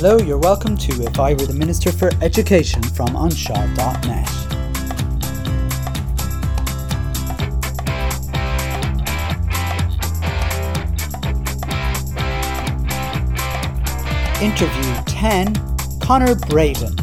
Hello, you're welcome to If I Were the Minister for Education from Anseo.net. Interview 10 Conor Bredin.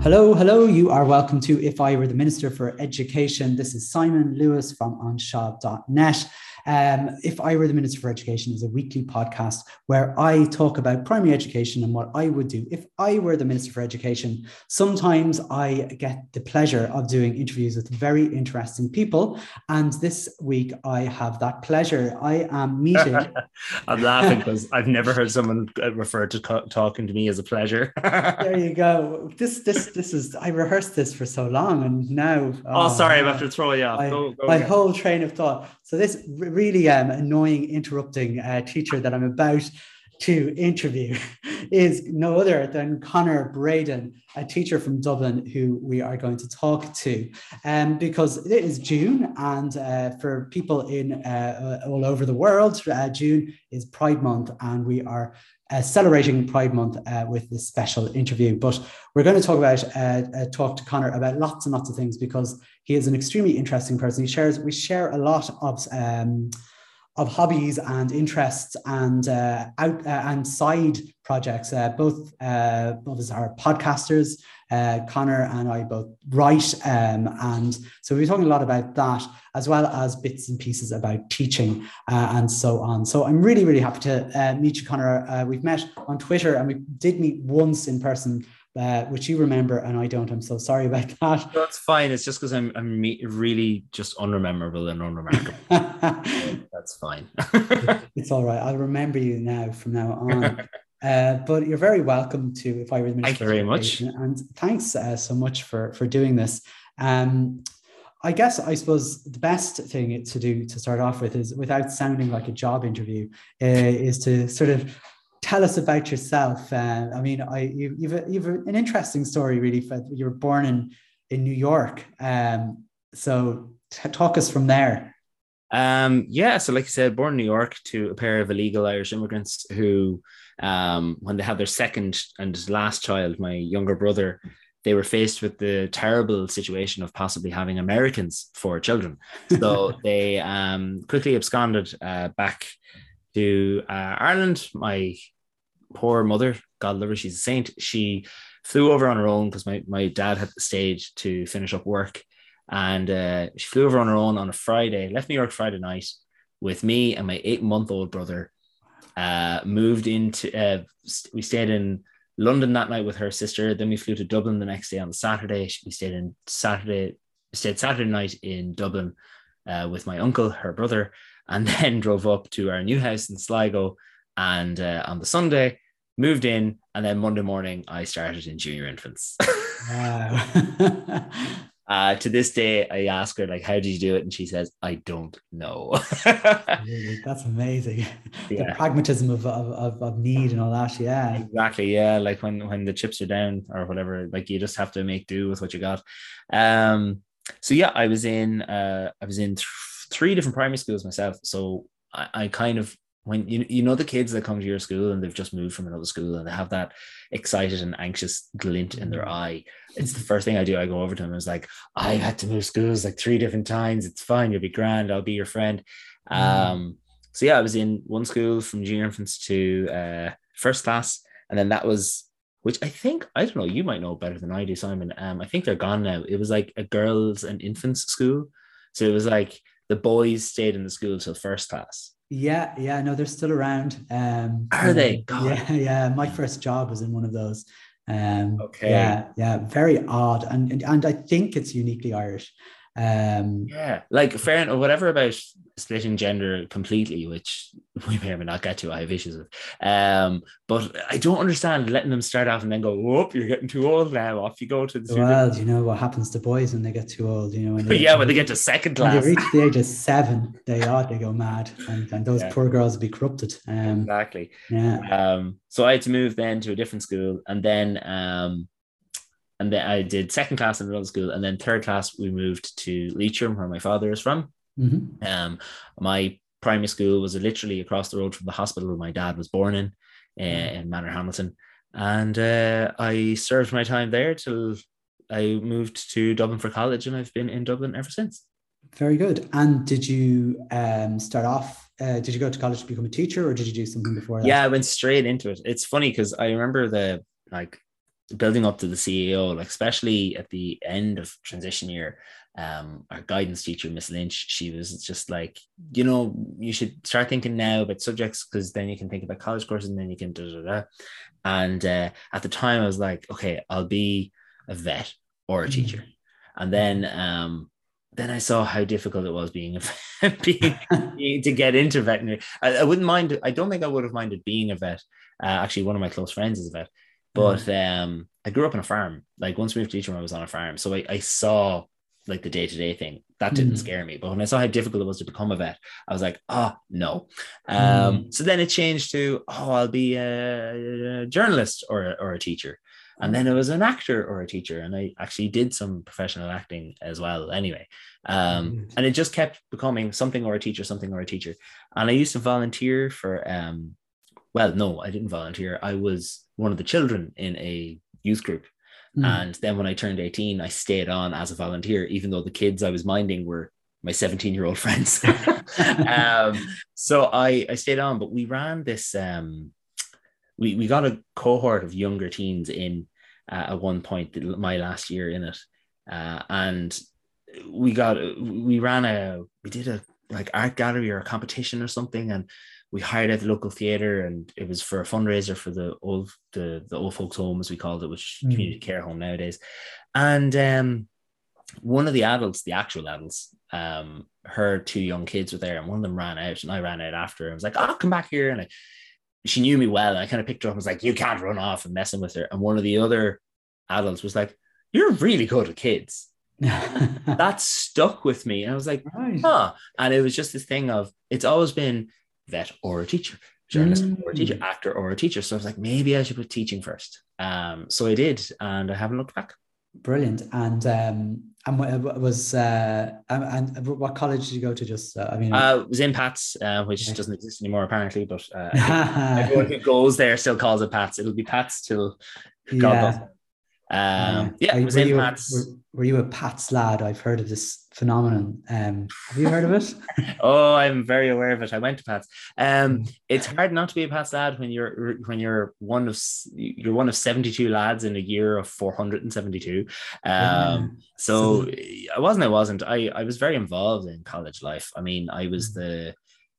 Hello, hello. You are welcome to If I Were the Minister for Education. This is Simon Lewis from Anseo.net. Um, if I Were the Minister for Education is a weekly podcast where I talk about primary education and what I would do if I were the Minister for Education. Sometimes I get the pleasure of doing interviews with very interesting people. And this week I have that pleasure. I am meeting. I'm laughing because I've never heard someone refer to co- talking to me as a pleasure. there you go. This, this, this is, I rehearsed this for so long and now. Oh, oh sorry, I'm after throw you off. My, go, go my whole train of thought. So this really um, annoying, interrupting uh, teacher that I'm about to interview is no other than Conor Bredin, a teacher from Dublin who we are going to talk to. Um, because it is June, and uh, for people in uh, all over the world, uh, June is Pride Month, and we are uh, celebrating Pride Month uh, with this special interview. But we're going to talk about uh, talk to Conor about lots and lots of things because he is an extremely interesting person. He shares we share a lot of. Um, of hobbies and interests and uh, out uh, and side projects. Uh, both uh, of us are podcasters. Uh, Conor and I both write, um, and so we're talking a lot about that as well as bits and pieces about teaching uh, and so on. So I'm really really happy to meet you, Conor. we've met on Twitter and we did meet once in person uh, which you remember and I don't. I'm so sorry about that. That's fine. It's just because I'm I'm really just unrememberable and unremarkable. That's fine. it's all right. I'll remember you now from now on. Uh, but you're very welcome to if I were the Thank you very much, and thanks uh, so much for for doing this. Um, I guess I suppose the best thing to do to start off with is, without sounding like a job interview, uh, is to sort of tell us about yourself. Uh, I mean, I you, you've a, you've an interesting story, really. You were born in in New York, um, so t- talk us from there. Um, yeah, so like I said, born in New York to a pair of illegal Irish immigrants who, um, when they had their second and last child, my younger brother, they were faced with the terrible situation of possibly having Americans for children. So they um, quickly absconded uh, back to uh, Ireland. My poor mother, God love her, she's a saint. She flew over on her own because my, my dad had stayed to finish up work. And uh, she flew over on her own on a Friday, left New York Friday night with me and my eight month old brother. Uh, moved into, uh, we stayed in London that night with her sister. Then we flew to Dublin the next day on Saturday. We stayed in Saturday, stayed Saturday night in Dublin uh, with my uncle, her brother, and then drove up to our new house in Sligo. And uh, on the Sunday, moved in, and then Monday morning, I started in junior infants. wow. uh, to this day, I ask her like, "How did you do it?" And she says, "I don't know." That's amazing. Yeah. The pragmatism of, of, of need and all that. Yeah, exactly. Yeah, like when when the chips are down or whatever, like you just have to make do with what you got. Um. So yeah, I was in. Uh, I was in. Th- three different primary schools myself. So I, I kind of when you you know the kids that come to your school and they've just moved from another school and they have that excited and anxious glint in their mm. eye. It's the first thing I do. I go over to them and it's like, I had to move schools like three different times. It's fine. You'll be grand. I'll be your friend. Mm. Um, so yeah, I was in one school from junior infants to uh, first class, and then that was which I think I don't know. You might know better than I do, Simon. Um, I think they're gone now. It was like a girls and infants school, so it was like the boys stayed in the school till first class. Yeah, yeah, no, they're still around. Um, Are they? God. Yeah, yeah. My first job was in one of those. Um, okay. Yeah, yeah, very odd, and, and and I think it's uniquely Irish. Um, yeah, like fair enough. Whatever about splitting gender completely, which we may or may not get to. I have issues with. Um, but I don't understand letting them start off and then go, "Whoop, you're getting too old now." Off you go to the. Well, you know what happens to boys when they get too old. You know, when they yeah, when they get to second class, when they reach the age of seven, they are they go mad, and, and those yeah. poor girls will be corrupted. Um, exactly. Yeah. Um. So I had to move then to a different school, and then um and then I did second class in middle school, and then third class we moved to Leitrim, where my father is from. Mm-hmm. Um, my primary school was literally across the road from the hospital my dad was born in, uh, in Manorhamilton. And uh, I served my time there till I moved to Dublin for college, and I've been in Dublin ever since. Very good. And did you um, start off? Uh, did you go to college to become a teacher, or did you do something before that? Yeah, I went straight into it. It's funny because I remember the like building up to the CAO, like especially at the end of transition year, um, our guidance teacher, Miss Lynch, she was just like, you know, you should start thinking now about subjects because then you can think about college courses and then you can da da da. And uh, at the time, I was like, okay, I'll be a vet or a mm-hmm. teacher. Mm-hmm. And then um, then I saw how difficult it was being a being, being to get into veterinary. I, I, wouldn't mind. I don't think I would have minded being a vet. Uh, actually, one of my close friends is a vet, but mm. um, I grew up on a farm. Like once we moved to Leitrim, I was on a farm, so I, I saw like the day to day thing. That didn't mm. scare me. But when I saw how difficult it was to become a vet, I was like, oh no. Um, mm. So then it changed to, oh, I'll be a, a journalist or or a teacher. And then it was an actor or a teacher. And I actually did some professional acting as well, anyway. Um, mm. And it just kept becoming something or a teacher, something or a teacher. And I used to volunteer for, um, well, no, I didn't volunteer. I was one of the children in a youth group. Mm. And then when I turned 18, I stayed on as a volunteer, even though the kids I was minding were my 17 year old friends. um, so I, I stayed on, but we ran this, um, we, we got a cohort of younger teens in uh, at one point, my last year in it. Uh, and we got, we ran a, we did a like art gallery or a competition or something. And we hired at the local theatre and it was for a fundraiser for the old the, the old folks home as we called it which mm. community care home nowadays. And um, one of the adults the actual adults um, her two young kids were there and one of them ran out and I ran out after her I was like oh come back here. And I, she knew me well. And I kind of picked her up and was like you can't run off and messing with her. And one of the other adults was like you're really good at kids. That stuck with me. And I was like right. huh. And it was just this thing of it's always been vet or a teacher, journalist mm. or a teacher, mm. actor or a teacher. So I was like, maybe I should put teaching first. Um, so I did, and I haven't looked back. Brilliant. And um, and what was uh, and what college did you go to? Just uh, I mean, uh, it was in Pats, uh, which yeah. doesn't exist anymore apparently. But uh, everyone who goes there still calls it Pats. It'll be Pats till God yeah. Um, yeah, it was in Pats. Were, were, you a Pats lad? I've heard of this phenomenon. Um, have you heard of it? oh, I'm very aware of it. I went to Pats. Um, it's hard not to be a Pats lad when you're when you're one of you're one of 72 lads in a year of 472. Um, yeah. so, so I wasn't. I wasn't. I I was very involved in college life. I mean, I was mm. the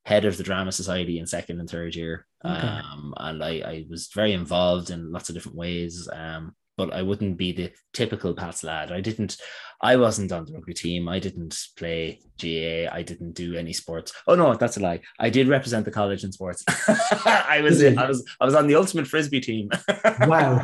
head of the drama society in second and third year okay. um, and I, I was very involved in lots of different ways um, but I wouldn't be the typical Pats lad. I didn't, I wasn't on the rugby team. I didn't play GAA. I didn't do any sports. Oh no, that's a lie. I did represent the college in sports. I was, I was, I was on the ultimate frisbee team. wow.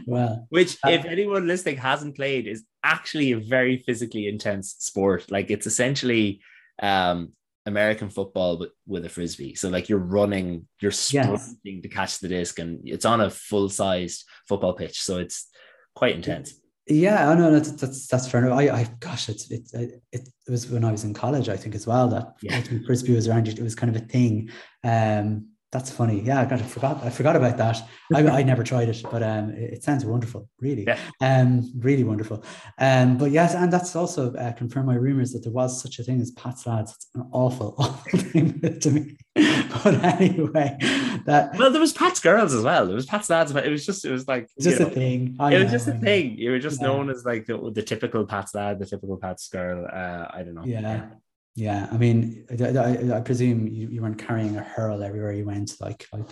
well, which, uh, if anyone listening hasn't played, is actually a very physically intense sport. Like it's essentially um, American football but with a frisbee. So like you're running, you're sprinting yes. to catch the disc, and it's on a full sized football pitch. So it's quite intense. Yeah, I know that's that's, that's fair enough. I, I gosh, it's it, it it was when I was in college, I think as well that yeah. frisbee was around. It was kind of a thing. Um, that's funny. Yeah, I got I forgot. I forgot about that. I, I never tried it, but um, it, it, sounds wonderful. Really, yeah. um, really wonderful. Um, but yes, and that's also uh, confirmed my rumors that there was such a thing as Pat's lads. It's an awful, awful thing to me. but anyway, that well, there was Pat's girls as well. There was Pat's lads, but it was just it was like just know, a thing. I it know, was just a thing. You were just yeah. known as like the, the typical Pat's lad, the typical Pat's girl. Uh, I don't know. yeah. Yeah. I mean, I, I, I presume you, you weren't carrying a hurl everywhere you went, like, like.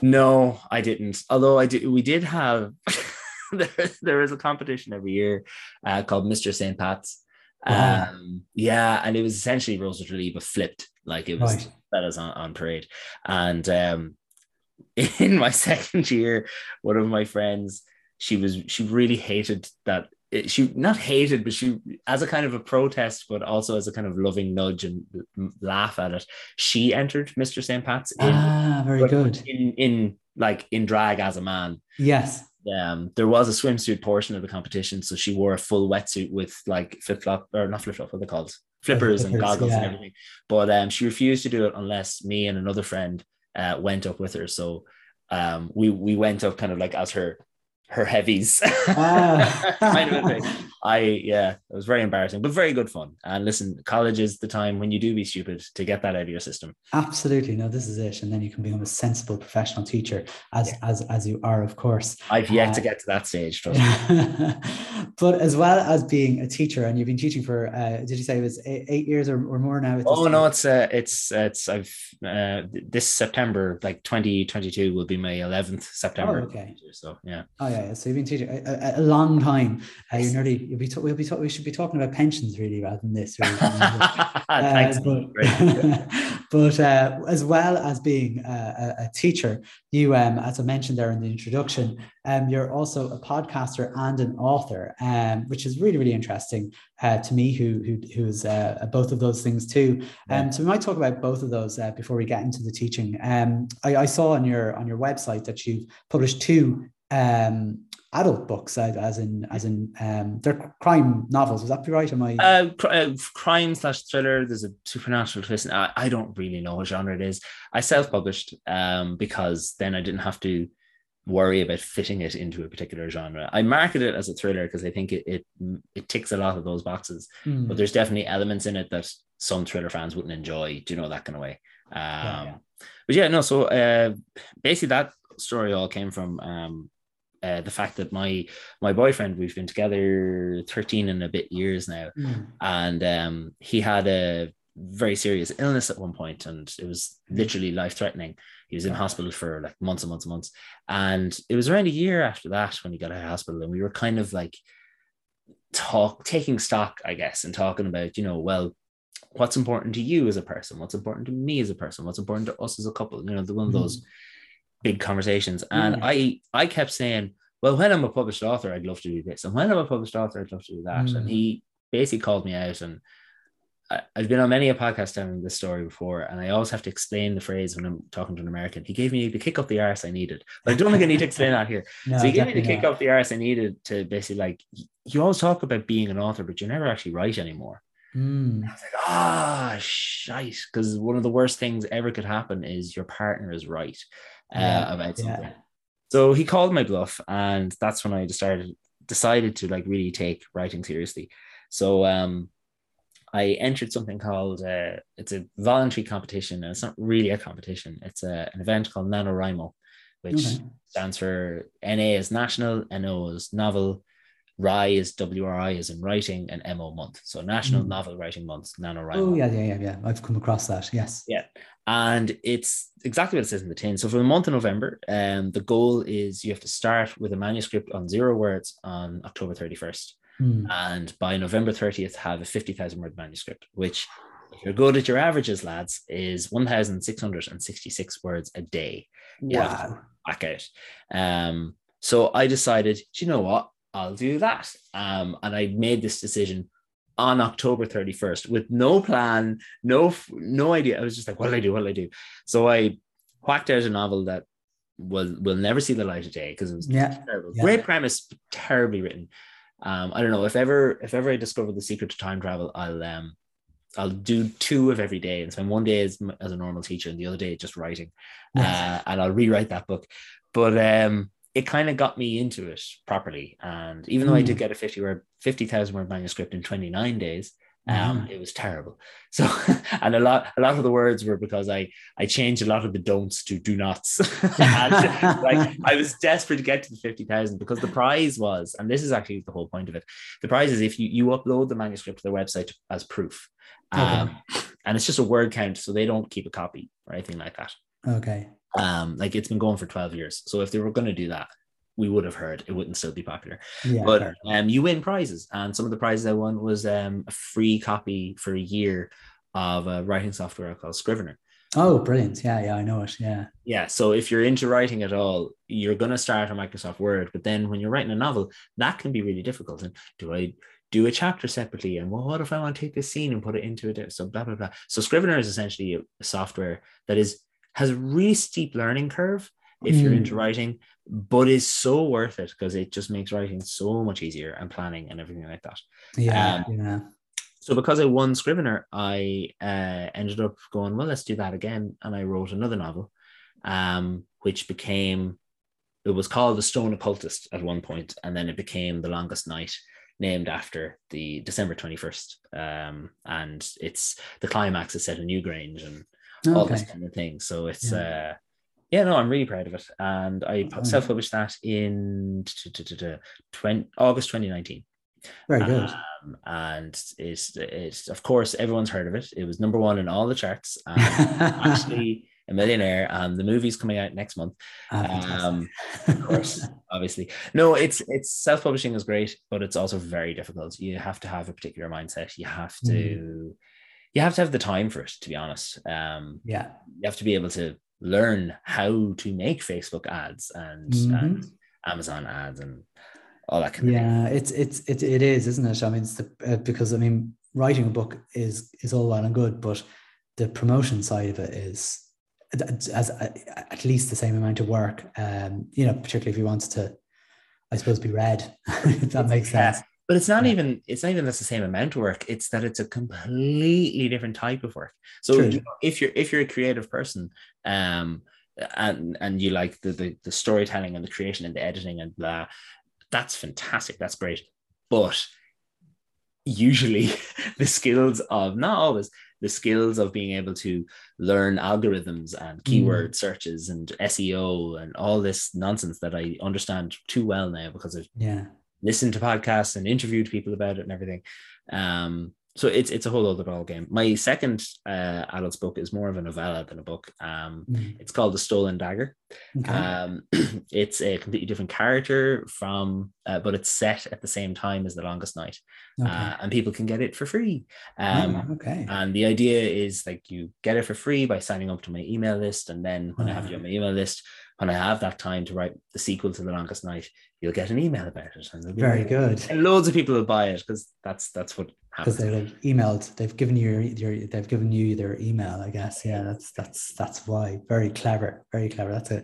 No, I didn't. Although I did, we did have. there, there is a competition every year uh, called Mr. St. Pat's. Wow. Um, yeah, and it was essentially Rose Tralee, but flipped. Like it was right. that was on, on parade. And um, in my second year, one of my friends, she was she really hated that she not hated, but she as a kind of a protest, but also as a kind of loving nudge and laugh at it. She entered Mr. St. Pat's. In, ah, very good. In in like in drag as a man. Yes. Um, there was a swimsuit portion of the competition, so she wore a full wetsuit with like flip flop or not flip flop, what they called flippers, and flippers, goggles and everything. But um, she refused to do it unless me and another friend uh, went up with her. So um, we we went up kind of like as her her heavies. Ah. kind of thing. I yeah, it was very embarrassing, but very good fun. And listen, college is the time when you do be stupid to get that out of your system. Absolutely. No, this is it. And then you can become a sensible professional teacher as as as you are, of course. I've yet to Uh, get to that stage. Trust me. but as well as being a teacher, and you've been teaching for uh, did you say it was eight, eight years or, or more now? Oh time? no, it's uh, it's it's I've uh, this September, like 2022, will be my 11th September. Oh, okay. So yeah. Oh yeah, yeah. so you've been teaching a, a, a long time. Uh, you're nearly you'll be ta- we'll be ta- we should be talking about pensions really rather than this. Really. Thanks. Uh, but but uh, as well as being a, a, a teacher, you, um, as I mentioned there in the introduction, um, you're also a podcaster and an author, um, which is really really interesting uh, to me, who who who is uh, both of those things too. Um, so we might talk about both of those uh, before we get into the teaching. Um, I, I saw on your on your website that you've published two um, adult books, as in as in um, they're crime novels. Is that be right? Am I? Uh, cr- uh, crime slash thriller. There's a supernatural twist. I, I don't really know what genre it is. I self-published um, because then I didn't have to worry about fitting it into a particular genre. I market it as a thriller because I think it, it it ticks a lot of those boxes. Hmm. But there's definitely elements in it that some thriller fans wouldn't enjoy. Do you know that kind of way? Um, yeah. But yeah, no. So uh, basically, that story all came from um, uh, the fact that my my boyfriend we've been together 13 and a bit years now. Hmm. and um, he had a very serious illness at one point and it was literally life threatening he was in hospital for like months and months and months. And it was around a year after that when he got out of hospital and we were kind of like talk taking stock i guess and talking about you know well what's important to you as a person? What's important to me as a person? What's important to us as a couple? You know the one of those big conversations and Yeah. i i kept saying well when i'm a published author i'd love to do this and when i'm a published author i'd love to do that Mm. and he basically called me out and I, I've been on many a podcast telling this story before, and I always have to explain the phrase when I'm talking to an American. He gave me the kick up the arse I needed, but I don't think I need to explain that here. No, so he gave me the kick not. up the arse I needed to basically like you always talk about being an author, but you never actually write anymore. Hmm. I was like, ah, shite. Because one of the worst things ever could happen is your partner is right uh, Yeah, about yeah. something. So he called my bluff, and that's when I just started decided to like really take writing seriously. So um, I entered something called uh, it's a voluntary competition, and it's not really a competition. It's a, an event called NaNoWriMo, which Okay. stands for NA is national, NO is novel, RI is WRI is in writing, and MO month. So National Mm. Novel Writing Month, NaNoWriMo. Oh yeah, yeah, yeah, yeah. I've come across that. Yes. Yeah. And it's exactly what it says in the tin. So for the month of November, um, the goal is you have to start with a manuscript on zero words on October 31st. Hmm. And by November 30th, have a 50,000 word manuscript, which, if you're good at your averages, lads, is 1,666 words a day. Yeah. Wow. Back out. Um, so I decided, "Do you know what? I'll do that. Um, and I made this decision on October 31st with no plan, no no idea. I was just like, what'll I do? What'll I do? So I whacked out a novel that will will never see the light of day because it was Yeah. terrible. yeah. Great premise, terribly written. Um, I don't know if ever if ever I discover the secret to time travel, I'll um I'll do two of every day and spend one day as, as a normal teacher and the other day just writing, uh, and I'll rewrite that book. But um, it kind of got me into it properly, and even though I did Mm. get a fifty word fifty thousand word manuscript in twenty nine days, um, Mhm. it was terrible. So, and a lot a lot of the words were because I I changed a lot of the don'ts to do nots. and, like I was desperate to get to the 50,000 because the prize was, and this is actually the whole point of it. The prize is if you, you upload the manuscript to their website as proof. Um, and it's just a word count, so they don't keep a copy or anything like that. Okay. Um, like it's been going for 12 years. So if they were going to do that, we would have heard it wouldn't still be popular. Yeah. but fair. um, you win prizes, and some of the prizes I won was um, a free copy for a year of a writing software called Scrivener. oh, brilliant. Yeah, yeah, I know it. Yeah. Yeah. So if you're into writing at all, you're going to start on Microsoft Word. But then when you're writing a novel, that can be really difficult. And do I do a chapter separately? And well, what if I want to take this scene and put it into it? So blah, blah, blah. So Scrivener is essentially a software that is has a really steep learning curve if you're Mm. into writing, but is so worth it because it just makes writing so much easier and planning and everything like that. Yeah. Um, yeah. So because I won Scrivener, I uh, ended up going, well, let's do that again. And I wrote another novel, um, which became, it was called The Stone Occultist at one point, and then it became The Longest Night, named after the December 21st. Um, and it's the climax is set in Newgrange and all this kind of thing. So it's, yeah. uh, yeah, no, I'm really proud of it. And I oh, self-published that in 20, August 2019. Very good. Um, and it's, it's, of course, everyone's heard of it. It was number one in all the charts. actually, a millionaire. And the movie's coming out next month. Oh, um, of course, obviously. No, it's it's self-publishing is great, but it's also very difficult. You have to have a particular mindset. You have to mm. You have to have the time for it, to be honest. Um, yeah. You have to be able to learn how to make Facebook ads and, mm-hmm. and Amazon ads and all that kind of yeah thing. it's it's it, it is isn't it i mean it's the, uh, because i mean writing a book is is all well and good but the promotion side of it is as uh, at least the same amount of work um you know particularly if you want to i suppose be read if that makes sense but it's not yeah. even it's not even that's the same amount of work it's that it's a completely different type of work so you know, if you're if you're a creative person um and and you like the, the the storytelling and the creation and the editing and blah that's fantastic. That's great. But usually the skills of not always the skills of being able to learn algorithms and keyword mm. searches and SEO and all this nonsense that I understand too well now because I've yeah listened to podcasts and interviewed people about it and everything. Um, so it's it's a whole other ball game. My second uh, adults book is more of a novella than a book. Um, mm. It's called The Stolen Dagger. Okay. Um, it's a completely different character from, uh, but it's set at the same time as The Longest Night, okay. uh, and people can get it for free. Um, oh, okay. And the idea is like you get it for free by signing up to my email list, and then when I have you on my email list, when I have that time to write the sequel to The Longest Night, you'll get an email about it. And it'll be Very good. And loads of people will buy it because that's that's what happens. because they like emailed they've given you your, your they've given you their email i guess. Yeah that's that's that's why. Very clever very clever. That's a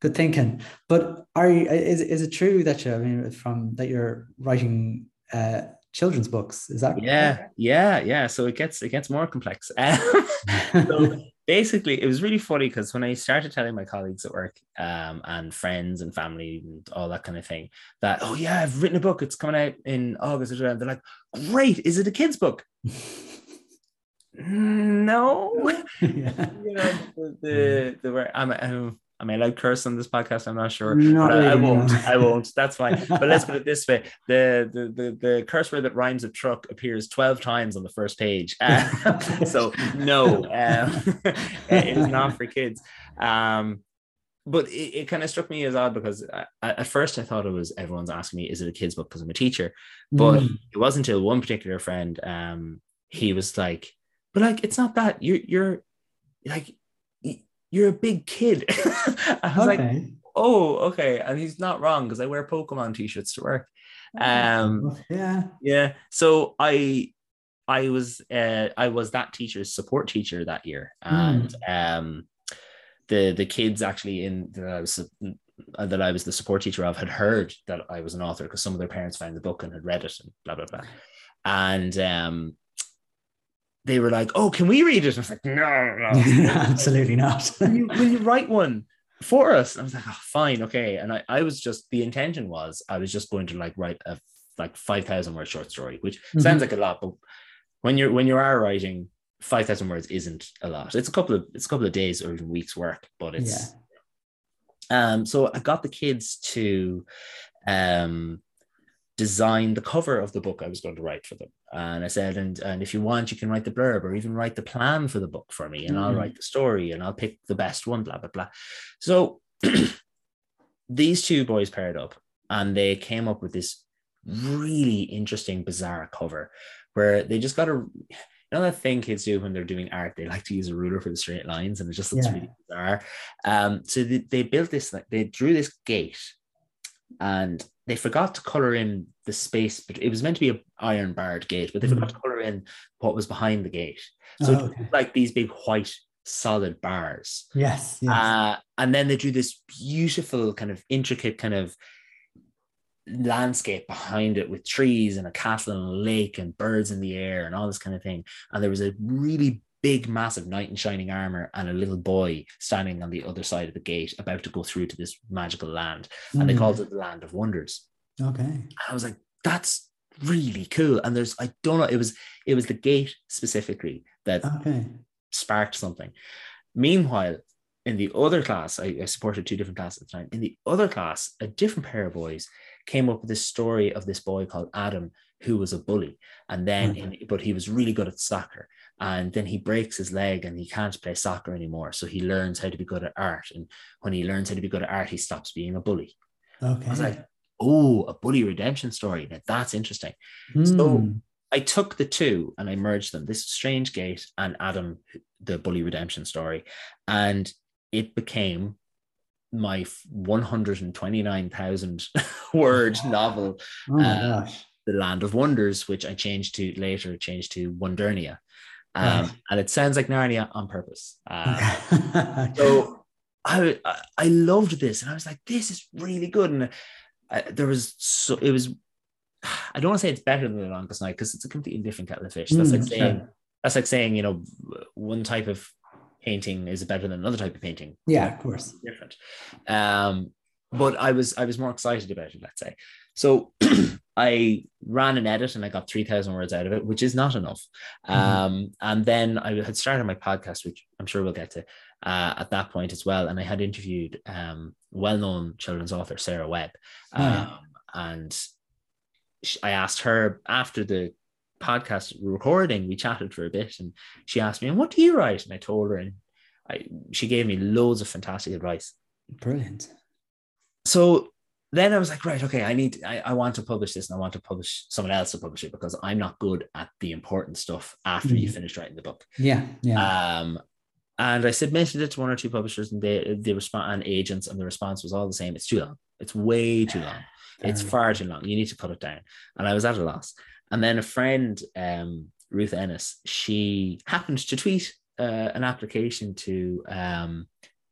good thinking. But are you is, is it true that you i mean from that you're writing uh children's books? Is that yeah yeah yeah. So it gets it gets more complex. So basically, it was really funny because when I started telling my colleagues at work um, and friends and family and all that kind of thing that, oh, yeah, I've written a book, it's coming out in August, they're like, great, is it a kid's book? no. Yeah. you know, the, the, the, I'm, I'm I allowed curse on this podcast? I'm not sure. Not really, I, I, won't. I won't. That's fine. But let's put it this way: the, the the the curse word that rhymes with truck appears twelve times on the first page. Uh, so no, um, it is not for kids. Um, but it, it kind of struck me as odd because I, at first I thought it was everyone's asking me, "Is it a kids book?" Because I'm a teacher. But mm. it wasn't until one particular friend, um, he was like, "But like, it's not that you're you're like you're a big kid. I was okay. like, oh, okay. And he's not wrong because I wear Pokemon t-shirts to work. Oh, um, yeah, yeah. So I, I was, uh, I was that teacher's support teacher that year, and mm. um, the the kids actually in that I was uh, that I was the support teacher of had heard that I was an author because some of their parents found the book and had read it and blah blah blah, and um, they were like, "Oh, can we read it?" I was like, "No, no, absolutely not." will, you, will you write one for us? And I was like, "Oh, fine, okay." And I, I was just the intention was I was just going to like write a like five thousand word short story, which mm-hmm. sounds like a lot, but when you're when you are writing five thousand words isn't a lot. It's a couple of it's a couple of days or even weeks work, but it's. Yeah. Um, so I got the kids to um design the cover of the book I was going to write for them. And I said, and, and if you want, you can write the blurb or even write the plan for the book for me, and mm-hmm. I'll write the story and I'll pick the best one, blah, blah, blah. So these two boys paired up and they came up with this really interesting, bizarre cover where they just got a you know that thing kids do when they're doing art they like to use a ruler for the straight lines and it just looks yeah. really bizarre um so they, they built this like they drew this gate and they forgot to color in the space but it was meant to be an iron barred gate but they forgot mm. to color in what was behind the gate so oh, okay. like these big white solid bars yes, yes. Uh, and then they drew this beautiful kind of intricate kind of landscape behind it with trees and a castle and a lake and birds in the air and all this kind of thing. And there was a really big, massive knight in shining armor and a little boy standing on the other side of the gate, about to go through to this magical land. And they called hmm. it the Land of Wonders. Okay. And I was like, that's really cool. And there's, I don't know, it was, it was the gate specifically that Okay. sparked something. Meanwhile, in the other class, I, I supported two different classes at the time. In the other class, a different pair of boys came up with this story of this boy called Adam who was a bully, and then Okay. in, but he was really good at soccer, and then he breaks his leg and he can't play soccer anymore. So he learns how to be good at art, and when he learns how to be good at art, he stops being a bully. Okay. I was like, oh, a bully redemption story. Now that's interesting. so- Hmm. I took the two and I merged them. This strange gate and Adam, the bully redemption story, and it became my 129,000 word novel, oh uh. The Land of Wonders, which I changed to later, changed to Wondernia. Um, Right. And it sounds like Narnia on purpose. Um, so I, I loved this, and I was like, this is really good. And I, there was so it was. I don't want to say it's better than the longest night because it's a completely different kettle of fish. That's like Mm, saying sure. that's like saying you know one type of painting is better than another type of painting. yeah, of course. different. Um, but I was I was more excited about it. Let's say so. I ran an edit and I got 3,000 words out of it, which is not enough. Mhm. Um, and then I had started my podcast, which I'm sure we'll get to uh, at that point as well. And I had interviewed um, well known children's author Sarah Webb. Um, and I asked her after the podcast recording, we chatted for a bit and she asked me, and what do you write? And I told her, and I, she gave me loads of fantastic advice. Brilliant. So then I was like, right, okay, I need, I, I want to publish this and I want to publish someone else to publish it because I'm not good at the important stuff after you Mhm. finish writing the book. Yeah, yeah. Um, and I submitted it to one or two publishers and they, they respond and agents, and the response was all the same. It's too long. It's way too long. It's far too long. You need to cut it down. And I was at a loss. And then a friend, um, Ruth Ennis, she happened to tweet uh, an application to um,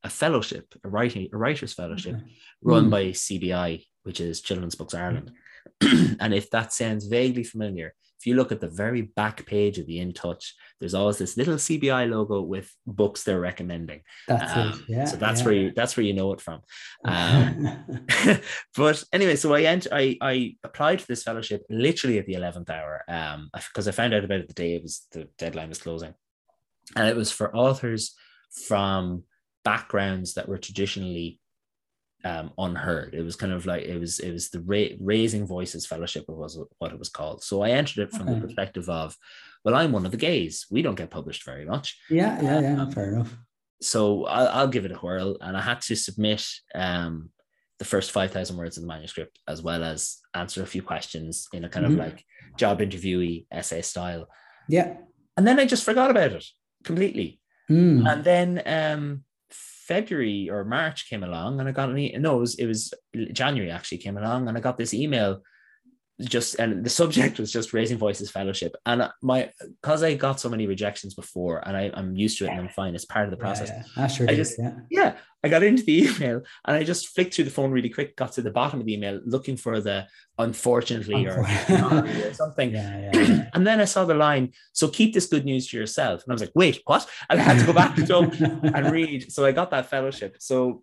a fellowship, a writing, a writers fellowship Okay. run Hmm. by CBI, which is Children's Books Ireland. and if that sounds vaguely familiar, if you look at the very back page of the In Touch, there's always this little CBI logo with books they're recommending. That's Um, it. Yeah. so that's yeah. where you that's where you know it from. Um, but anyway, so I ent- I I applied for this fellowship literally at the eleventh hour, um, because I found out about it the day it was the deadline was closing, and it was for authors from backgrounds that were traditionally um, unheard. It was kind of like it was it was the Ra- Raising Voices Fellowship was what it was called. So I entered it from the perspective of, well, I'm one of the gays. We don't get published very much yeah, yeah, yeah. Um, fair enough. so I'll, I'll give it a whirl. And I had to submit um, the first 5,000 words of the manuscript, as well as answer a few questions in a kind Mhm. of like job interviewee essay style. Yeah. And then I just forgot about it completely. Mm. And then um, February or March came along and I got an e- no, it was, it was January actually came along and I got this email just and the subject was just raising voices fellowship and my because I got so many rejections before and I, I'm used to it and I'm fine it's part of the process Yeah, yeah. Ah, sure I is, just- yeah. yeah, I got into the email and I just flicked through the phone really quick, got to the bottom of the email looking for the unfortunately or, or something. Yeah, yeah, yeah. And then I saw the line, so keep this good news to yourself. And I was like, wait, what? And I had to go back to and read. So I got that fellowship. So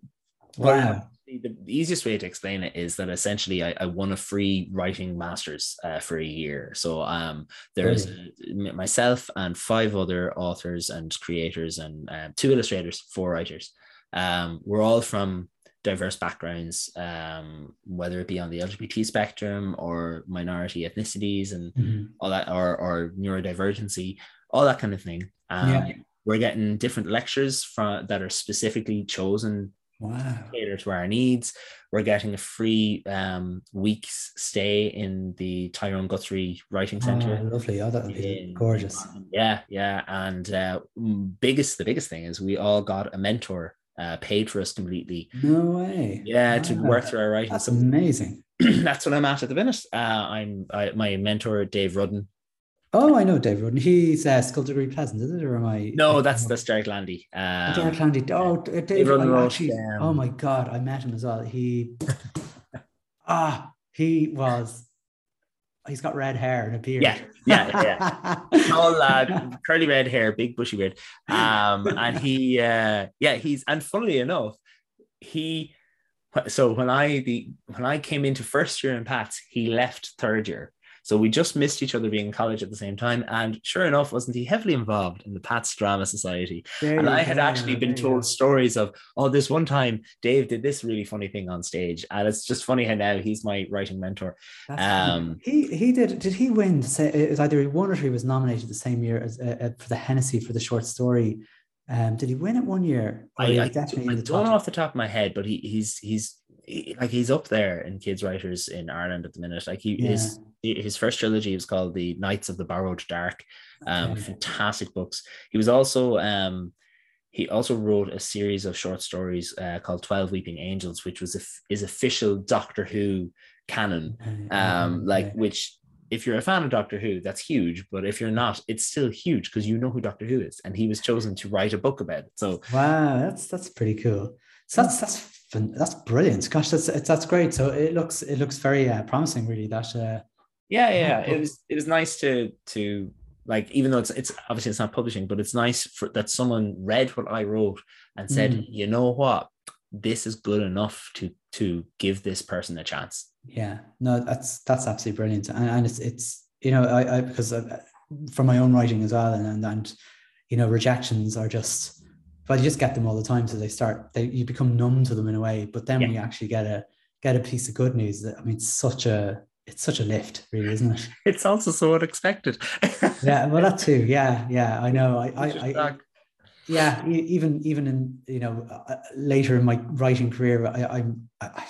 wow. The, easiest way to explain it is that essentially I, I won a free writing master's uh, for a year. So um, there's uh, myself and five other authors and creators and uh, two illustrators, four writers. Um, we're all from diverse backgrounds, um, whether it be on the LGBT spectrum or minority ethnicities and Mhm. all that, or, or neurodivergency, all that kind of thing. Um, Yeah. We're getting different lectures from that are specifically chosen Wow. cater to our needs. We're getting a free um, week's stay in the Tyrone Guthrie Writing Centre. Oh, lovely. Oh, that would be in- gorgeous. Yeah, yeah. And uh, biggest, the biggest thing is we all got a mentor uh, paid for us completely. No way. Yeah, to work through our writing. That's So amazing. that's what I'm at at the minute. Uh, I'm I, my mentor, Dave Rudden. Oh, I know Dave Rudden. He's uh, Skulduggery Pleasant, is it? Or am I? No, that's that's Derek Landy. Um, Derek Landy. Oh, Dave. Rudden I actually, um, oh my God, I met him as well. He, ah, he was he's got red hair and a beard. Yeah, yeah, yeah. Tall lad, curly red hair, big bushy beard. Um, and he, uh, yeah, he's and funnily enough, he. So when I the when I came into first year in Pats, he left third year. So we just missed each other being in college at the same time. And sure enough, wasn't he heavily involved in the Pats Drama Society? There and I had go, actually been told stories of, oh, this one time Dave did this really funny thing on stage. And it's just funny how now he's my writing mentor. Um, he he did did he win? Say it was either one or he was nominated the same year as uh, uh, for the Hennessy for the short story. Um, did he win it one year? I, I, definitely I don't know off the top of my head, but he he's he's like he's up there in kids writers in Ireland at the minute. Like he yeah. is his first trilogy was called the Knights of the Borrowed Dark. Um, okay. fantastic books. He was also um, he also wrote a series of short stories uh, called Twelve Weeping Angels, which was a, is official Doctor Who canon. Um, like which if you're a fan of Doctor Who, that's huge. But if you're not, it's still huge because you know who Doctor Who is, and he was chosen to write a book about it. So wow, that's that's pretty cool. So that's that's that's brilliant. Gosh, that's that's great. So it looks it looks very uh, promising, really. That uh, yeah, yeah, it was it was nice to to like even though it's it's obviously it's not publishing, but it's nice for that someone read what I wrote and said, mm. you know what, this is good enough to to give this person a chance. Yeah, no, that's that's absolutely brilliant, and, and it's it's you know I, I because I, from my own writing as well, and, and and you know rejections are just but you just get them all the time, so they start they you become numb to them in a way. But then yeah. when you actually get a get a piece of good news, that I mean, such a it's such a lift, really, isn't it? It's also so unexpected. yeah, well, that too. Yeah, yeah, I know. I, I, I yeah, even even in you know uh, uh, later in my writing career, I, I,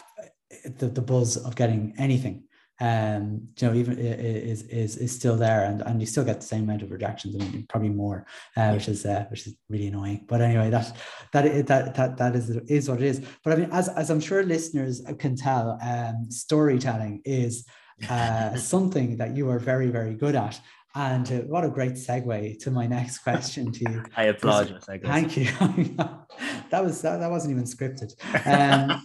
the the buzz of getting anything, um, you know, even is is is still there, and and you still get the same amount of rejections, I mean, probably more, uh, which is uh, which is really annoying. But anyway, that that that that that is is what it is. But I mean, as as I'm sure listeners can tell, um, storytelling is uh, something that you are very, very good at. And uh, what a great segue to my next question to you. I applaud you. Thank you. that was that, that wasn't even scripted. Um,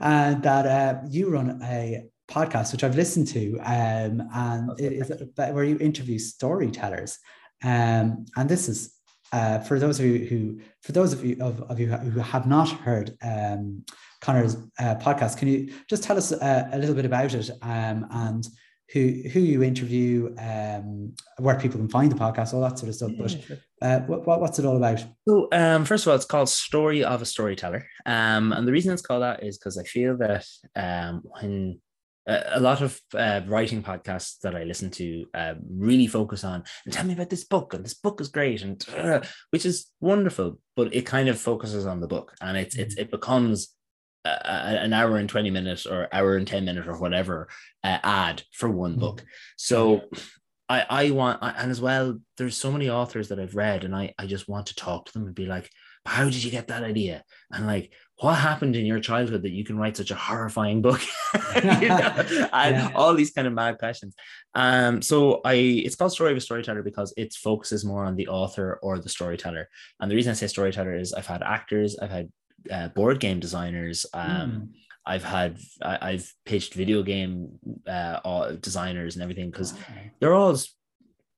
and that uh, you run a podcast which I've listened to, um, and it is where you interview storytellers. Um, and this is uh, for those of you who, for those of you of, of you who have not heard um, Conor's uh, podcast, can you just tell us uh, a little bit about it um, and who who you interview, um, where people can find the podcast, all that sort of stuff. Yeah, but sure. uh, what, what's it all about? So, um, first of all, it's called Story of a Storyteller, um, and the reason it's called that is because I feel that um, when a lot of uh, writing podcasts that I listen to uh, really focus on and tell me about this book and this book is great and uh, which is wonderful, but it kind of focuses on the book and it's it's mm. it becomes a, an hour and twenty minutes or hour and ten minutes or whatever uh, ad for one mm-hmm. book. So I I want and as well there's so many authors that I've read and I I just want to talk to them and be like how did you get that idea? And like, what happened in your childhood that you can write such a horrifying book? you know? and yeah. all these kind of mad questions. Um, so I it's called Story of a Storyteller because it focuses more on the author or the storyteller. And the reason I say storyteller is I've had actors, I've had uh, board game designers, um, mm. I've had I, have pitched video game uh, designers and everything because they're all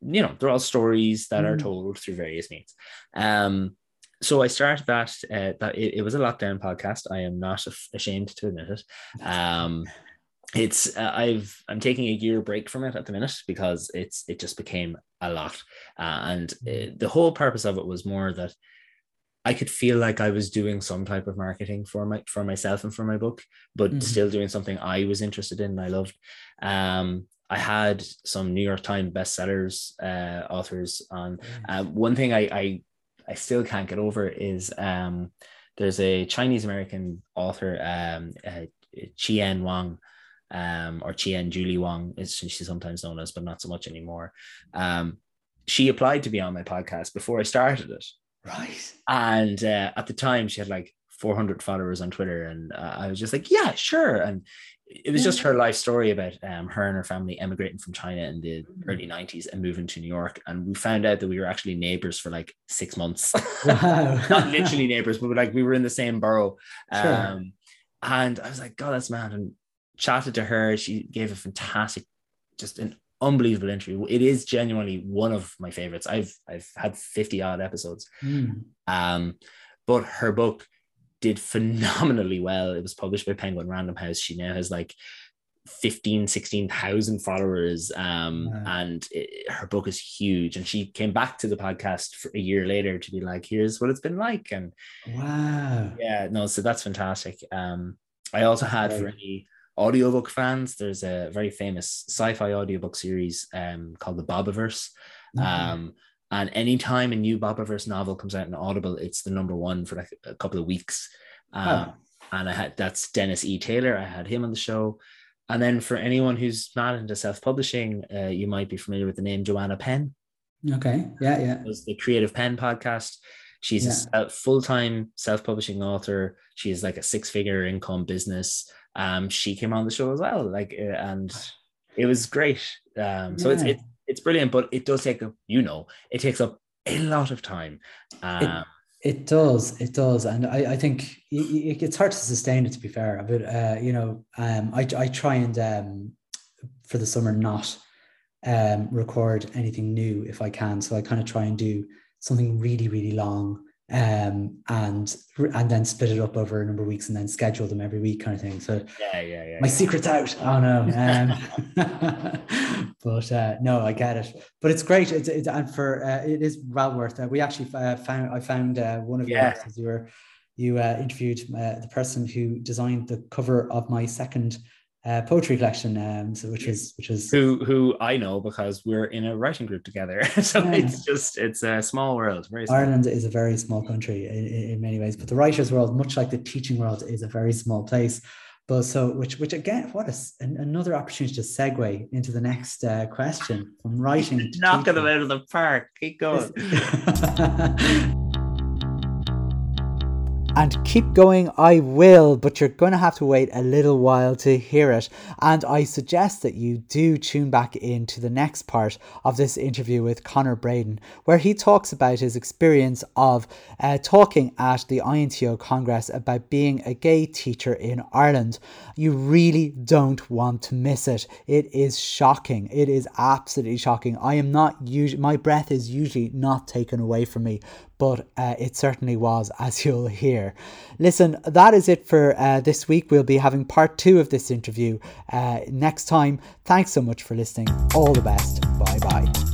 you know they're all stories that mm. are told through various means. Um, so I started that. Uh, that it, it, was a lockdown podcast. I am not ashamed to admit it. Um, it's uh, I've I'm taking a year break from it at the minute because it's it just became a lot, uh, and uh, the whole purpose of it was more that I could feel like I was doing some type of marketing for my for myself and for my book, but mm-hmm. still doing something I was interested in and I loved. Um, I had some New York Times bestsellers uh, authors on. Uh, one thing I, I I still can't get over is um, there's a Chinese American author, um, uh, Qian Wang, um, or Qian Julie Wang, is she's sometimes known as, but not so much anymore. Um, she applied to be on my podcast before I started it. Right. And uh, at the time, she had like 400 followers on Twitter, and uh, I was just like, yeah, sure. And it was just her life story about um, her and her family emigrating from China in the mm-hmm. early 90s and moving to New York. And we found out that we were actually neighbors for like six months. Wow. Not literally neighbors, but like we were in the same borough. Sure. Um, and I was like, God, that's mad. And chatted to her. She gave a fantastic, just an unbelievable interview. It is genuinely one of my favorites. I've I've had 50 odd episodes. Mm. Um, but her book did phenomenally well. It was published by Penguin Random House. She now has like 15 16,000 followers um Wow. and it, her book is huge and she came back to the podcast for a year later to be like here's what it's been like and Wow. yeah no so that's fantastic um I also had for any audiobook fans there's a very famous sci-fi audiobook series um called the Bobiverse Mhm. um and anytime a new Bobiverse novel comes out in Audible it's the number one for like a couple of weeks um Oh. and I had that's Dennis E. Taylor. I had him on the show. And then for anyone who's not into self-publishing, uh, you might be familiar with the name Joanna Penn. Okay. Yeah. Yeah. It was the Creative Penn podcast. She's a full-time self-publishing author. She has like a six-figure income business. Um, she came on the show as well, like, uh, and it was great. Um, so it's Yeah. it, it's brilliant, but it does take up, you know, it takes up a lot of time. Um, It does, it does, and I, I think y- it's hard to sustain it. To be fair, but uh, you know, um, I I try and um, for the summer not um, record anything new if I can. So I kind of try and do something really really long, um, and and then split it up over a number of weeks, and then schedule them every week, kind of thing. So yeah, yeah, yeah. my yeah. secret's out. Oh no. Um, but uh, no, I get it. But it's great. It's, it's and for uh, it is well worth it. We actually uh, found I found uh, one of your Yeah. episodes. You were you uh, interviewed uh, the person who designed the cover of my second uh, poetry collection. Um, so which was which was who who I know because we're in a writing group together. so Yeah. it's just it's a small world, very small. Ireland is a very small country in, in, many ways, but the writers' world, much like the teaching world, is a very small place. But so, which, which again, what is an, another opportunity to segue into the next uh, question from writing Knocking them out of the park. Keep going. And keep going, I will, but you're going to have to wait a little while to hear it. And I suggest that you do tune back into the next part of this interview with Conor Bredin, where he talks about his experience of uh, talking at the INTO Congress about being a gay teacher in Ireland. You really don't want to miss it. It is shocking. It is absolutely shocking. I am not usually, my breath is usually not taken away from me but uh, it certainly was, as you'll hear. Listen, that is it for uh, this week. We'll be having part two of this interview uh, next time. Thanks so much for listening. All the best. Bye bye.